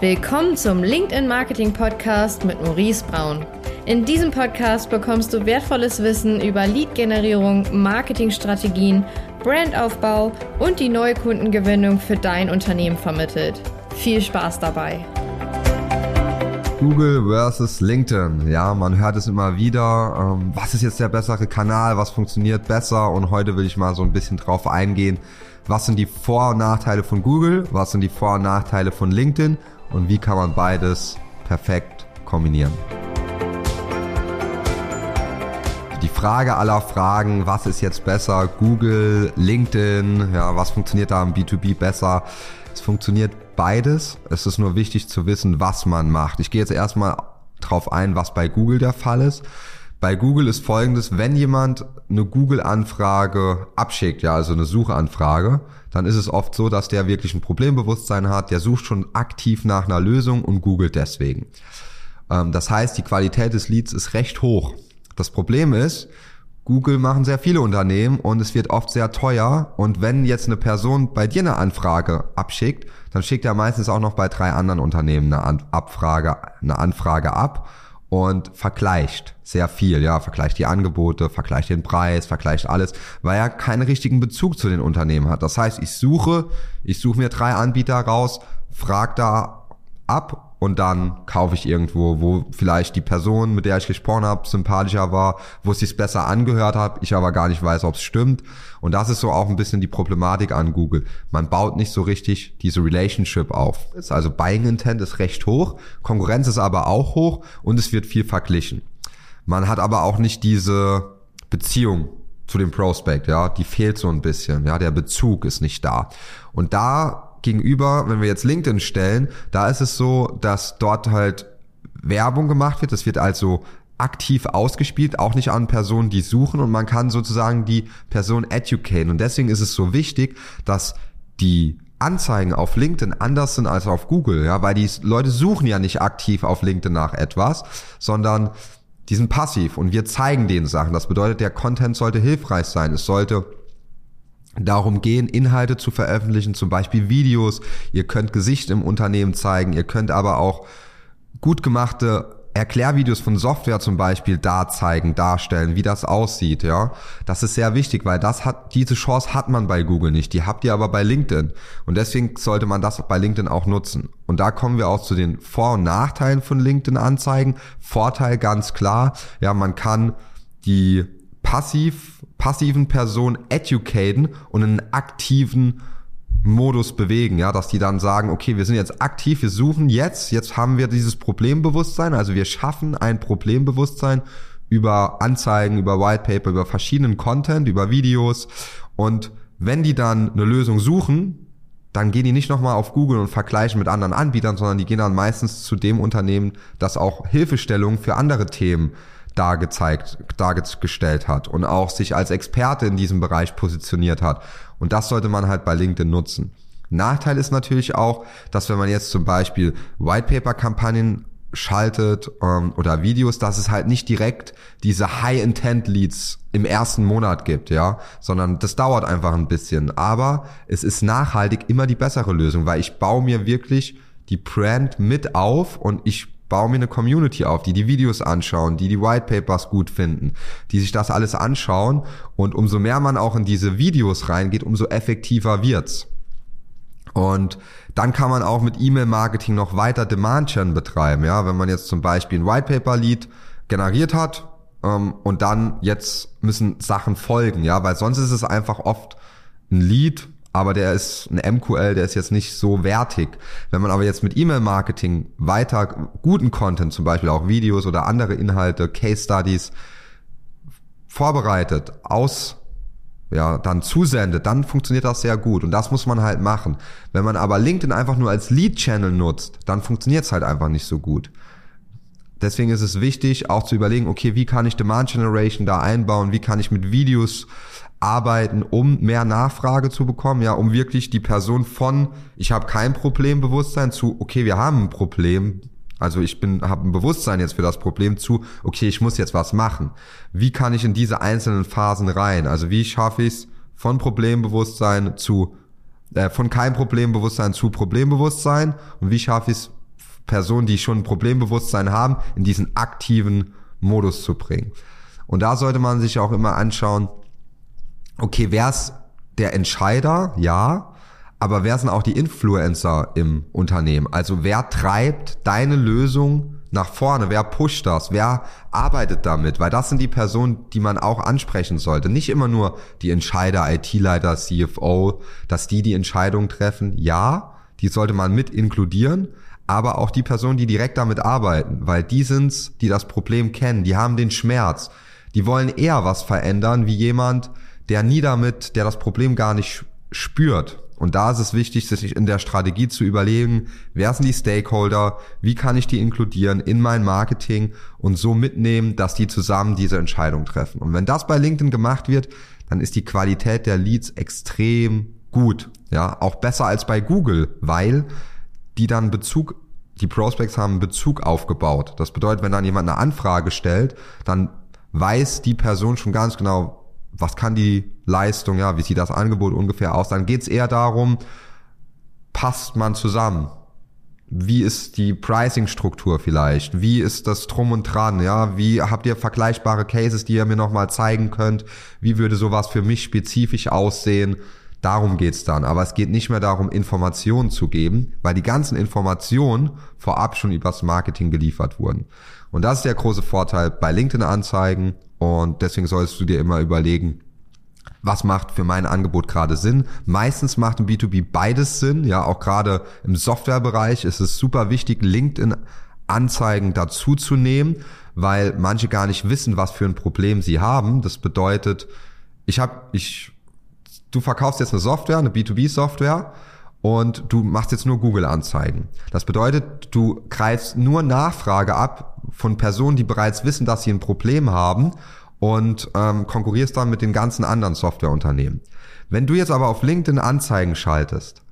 Willkommen zum LinkedIn Marketing Podcast mit Maurice Braun. In diesem Podcast bekommst du wertvolles Wissen über Lead-Generierung, Marketingstrategien, Brandaufbau und die Neukundengewinnung für dein Unternehmen vermittelt. Viel Spaß dabei! Google versus LinkedIn. Ja, man hört es immer wieder. Ähm, was ist jetzt der bessere Kanal? Was funktioniert besser? Und heute will ich mal so ein bisschen drauf eingehen. Was sind die Vor- und Nachteile von Google? Was sind die Vor- und Nachteile von LinkedIn? Und wie kann man beides perfekt kombinieren? Die Frage aller Fragen, was ist jetzt besser? Google, LinkedIn, ja, was funktioniert da am B2B besser? Es funktioniert beides. Es ist nur wichtig zu wissen, was man macht. Ich gehe jetzt erstmal drauf ein, was bei Google der Fall ist. Bei Google ist folgendes, wenn jemand eine Google-Anfrage abschickt, ja, also eine Suchanfrage, dann ist es oft so, dass der wirklich ein Problembewusstsein hat, der sucht schon aktiv nach einer Lösung und googelt deswegen. Ähm, das heißt, die Qualität des Leads ist recht hoch. Das Problem ist, Google machen sehr viele Unternehmen und es wird oft sehr teuer. Und wenn jetzt eine Person bei dir eine Anfrage abschickt, dann schickt er meistens auch noch bei drei anderen Unternehmen eine, Abfrage, eine Anfrage ab und vergleicht sehr viel, ja, vergleicht die Angebote, vergleicht den Preis, vergleicht alles, weil er keinen richtigen Bezug zu den Unternehmen hat. Das heißt, ich suche, ich suche mir drei Anbieter raus, frag da ab und dann kaufe ich irgendwo, wo vielleicht die Person, mit der ich gesprochen habe, sympathischer war, wo es sich besser angehört hat, ich aber gar nicht weiß, ob es stimmt. Und das ist so auch ein bisschen die Problematik an Google. Man baut nicht so richtig diese Relationship auf. Also Buying Intent ist recht hoch, Konkurrenz ist aber auch hoch und es wird viel verglichen. Man hat aber auch nicht diese Beziehung zu dem Prospect, ja, die fehlt so ein bisschen, ja, der Bezug ist nicht da. Und da gegenüber, wenn wir jetzt LinkedIn stellen, da ist es so, dass dort halt Werbung gemacht wird. Das wird also aktiv ausgespielt, auch nicht an Personen, die suchen und man kann sozusagen die Person educaten. Und deswegen ist es so wichtig, dass die Anzeigen auf LinkedIn anders sind als auf Google, ja, weil die Leute suchen ja nicht aktiv auf LinkedIn nach etwas, sondern die sind passiv und wir zeigen denen Sachen. Das bedeutet, der Content sollte hilfreich sein. Es sollte darum gehen, Inhalte zu veröffentlichen, zum Beispiel Videos. Ihr könnt Gesicht im Unternehmen zeigen, ihr könnt aber auch gut gemachte Erklärvideos von Software zum Beispiel da zeigen, darstellen, wie das aussieht, ja. Das ist sehr wichtig, weil das hat, diese Chance hat man bei Google nicht. Die habt ihr aber bei LinkedIn. Und deswegen sollte man das bei LinkedIn auch nutzen. Und da kommen wir auch zu den Vor- und Nachteilen von LinkedIn Anzeigen. Vorteil ganz klar, ja, man kann die passiv, passiven Person educaten und einen aktiven Modus bewegen, ja, dass die dann sagen, okay, wir sind jetzt aktiv, wir suchen jetzt, jetzt haben wir dieses Problembewusstsein, also wir schaffen ein Problembewusstsein über Anzeigen, über Whitepaper, über verschiedenen Content, über Videos und wenn die dann eine Lösung suchen, dann gehen die nicht nochmal auf Google und vergleichen mit anderen Anbietern, sondern die gehen dann meistens zu dem Unternehmen, das auch Hilfestellungen für andere Themen dargezeigt, dargestellt hat und auch sich als Experte in diesem Bereich positioniert hat. Und das sollte man halt bei LinkedIn nutzen. Nachteil ist natürlich auch, dass wenn man jetzt zum Beispiel Whitepaper-Kampagnen schaltet ähm, oder Videos, dass es halt nicht direkt diese High-Intent-Leads im ersten Monat gibt, ja, sondern das dauert einfach ein bisschen. Aber es ist nachhaltig immer die bessere Lösung, weil ich baue mir wirklich die Brand mit auf und ich baue mir eine Community auf, die die Videos anschauen, die die White Papers gut finden, die sich das alles anschauen und umso mehr man auch in diese Videos reingeht, umso effektiver wird's. Und dann kann man auch mit E-Mail-Marketing noch weiter Demand-Gen betreiben. Ja, wenn man jetzt zum Beispiel ein White Paper Lead generiert hat ähm, und dann jetzt müssen Sachen folgen, ja, weil sonst ist es einfach oft ein Lead, aber der ist ein MQL, der ist jetzt nicht so wertig. Wenn man aber jetzt mit E-Mail-Marketing weiter guten Content, zum Beispiel auch Videos oder andere Inhalte, Case Studies vorbereitet, aus ja, dann zusendet, dann funktioniert das sehr gut. Und das muss man halt machen. Wenn man aber LinkedIn einfach nur als Lead-Channel nutzt, dann funktioniert es halt einfach nicht so gut. Deswegen ist es wichtig, auch zu überlegen, okay, wie kann ich Demand Generation da einbauen? Wie kann ich mit Videos arbeiten, um mehr Nachfrage zu bekommen, ja, um wirklich die Person von ich habe kein Problembewusstsein zu okay, wir haben ein Problem, also ich bin habe ein Bewusstsein jetzt für das Problem zu okay, ich muss jetzt was machen. Wie kann ich in diese einzelnen Phasen rein? Also wie schaffe ich es von Problembewusstsein zu äh, von kein Problembewusstsein zu Problembewusstsein und wie schaffe ich es Personen, die schon ein Problembewusstsein haben, in diesen aktiven Modus zu bringen. Und da sollte man sich auch immer anschauen, okay, wer ist der Entscheider? Ja. Aber wer sind auch die Influencer im Unternehmen? Also wer treibt deine Lösung nach vorne? Wer pusht das? Wer arbeitet damit? Weil das sind die Personen, die man auch ansprechen sollte. Nicht immer nur die Entscheider, IT-Leiter, CFO, dass die die Entscheidung treffen. Ja, die sollte man mit inkludieren. Aber auch die Personen, die direkt damit arbeiten, weil die sind's, die das Problem kennen, die haben den Schmerz. Die wollen eher was verändern, wie jemand, der nie damit, der das Problem gar nicht spürt. Und da ist es wichtig, sich in der Strategie zu überlegen, wer sind die Stakeholder, wie kann ich die inkludieren in mein Marketing und so mitnehmen, dass die zusammen diese Entscheidung treffen. Und wenn das bei LinkedIn gemacht wird, dann ist die Qualität der Leads extrem gut. Ja, auch besser als bei Google, weil die dann Bezug, die Prospects haben Bezug aufgebaut. Das bedeutet, wenn dann jemand eine Anfrage stellt, dann weiß die Person schon ganz genau, was kann die Leistung, ja, wie sieht das Angebot ungefähr aus, dann geht's eher darum, passt man zusammen? Wie ist die Pricing-Struktur vielleicht? Wie ist das Drum und Dran? Ja, wie habt ihr vergleichbare Cases, die ihr mir nochmal zeigen könnt? Wie würde sowas für mich spezifisch aussehen? Darum geht's dann. Aber es geht nicht mehr darum, Informationen zu geben, weil die ganzen Informationen vorab schon übers Marketing geliefert wurden. Und das ist der große Vorteil bei LinkedIn-Anzeigen und deswegen solltest du dir immer überlegen, was macht für mein Angebot gerade Sinn. Meistens macht im B2B beides Sinn. Ja, auch gerade im Softwarebereich ist es super wichtig, LinkedIn Anzeigen dazu zu nehmen, weil manche gar nicht wissen, was für ein Problem sie haben. Das bedeutet, ich habe, ich, du verkaufst jetzt eine Software, eine B2B-Software und du machst jetzt nur Google-Anzeigen. Das bedeutet, du greifst nur Nachfrage ab von Personen, die bereits wissen, dass sie ein Problem haben und ähm, konkurrierst dann mit den ganzen anderen Softwareunternehmen. Wenn du jetzt aber auf LinkedIn Anzeigen schaltest,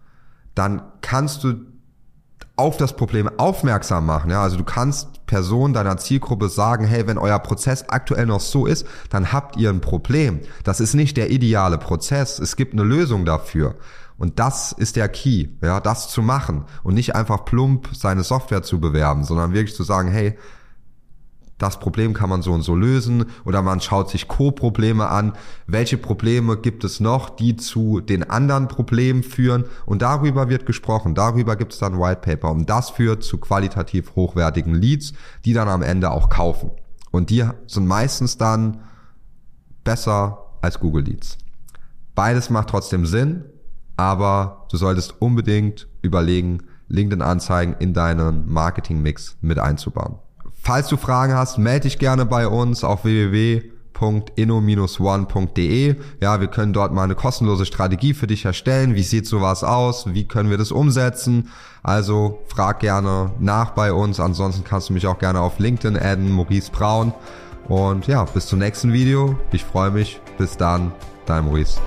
dann kannst du auf das Problem aufmerksam machen. Ja? Also du kannst Personen deiner Zielgruppe sagen, hey, wenn euer Prozess aktuell noch so ist, dann habt ihr ein Problem. Das ist nicht der ideale Prozess. Es gibt eine Lösung dafür. Und das ist der Key, ja, das zu machen und nicht einfach plump seine Software zu bewerben, sondern wirklich zu sagen, hey, das Problem kann man so und so lösen oder man schaut sich Co-Probleme an. Welche Probleme gibt es noch, die zu den anderen Problemen führen? Und darüber wird gesprochen. Darüber gibt es dann White Paper. Und das führt zu qualitativ hochwertigen Leads, die dann am Ende auch kaufen. Und die sind meistens dann besser als Google Leads. Beides macht trotzdem Sinn, aber du solltest unbedingt überlegen, LinkedIn-Anzeigen in deinen Marketing-Mix mit einzubauen. Falls du Fragen hast, melde dich gerne bei uns auf www.inno-one.de. Ja, wir können dort mal eine kostenlose Strategie für dich erstellen. Wie sieht sowas aus? Wie können wir das umsetzen? Also frag gerne nach bei uns. Ansonsten kannst du mich auch gerne auf LinkedIn adden, Maurice Braun. Und ja, bis zum nächsten Video. Ich freue mich. Bis dann, dein Maurice.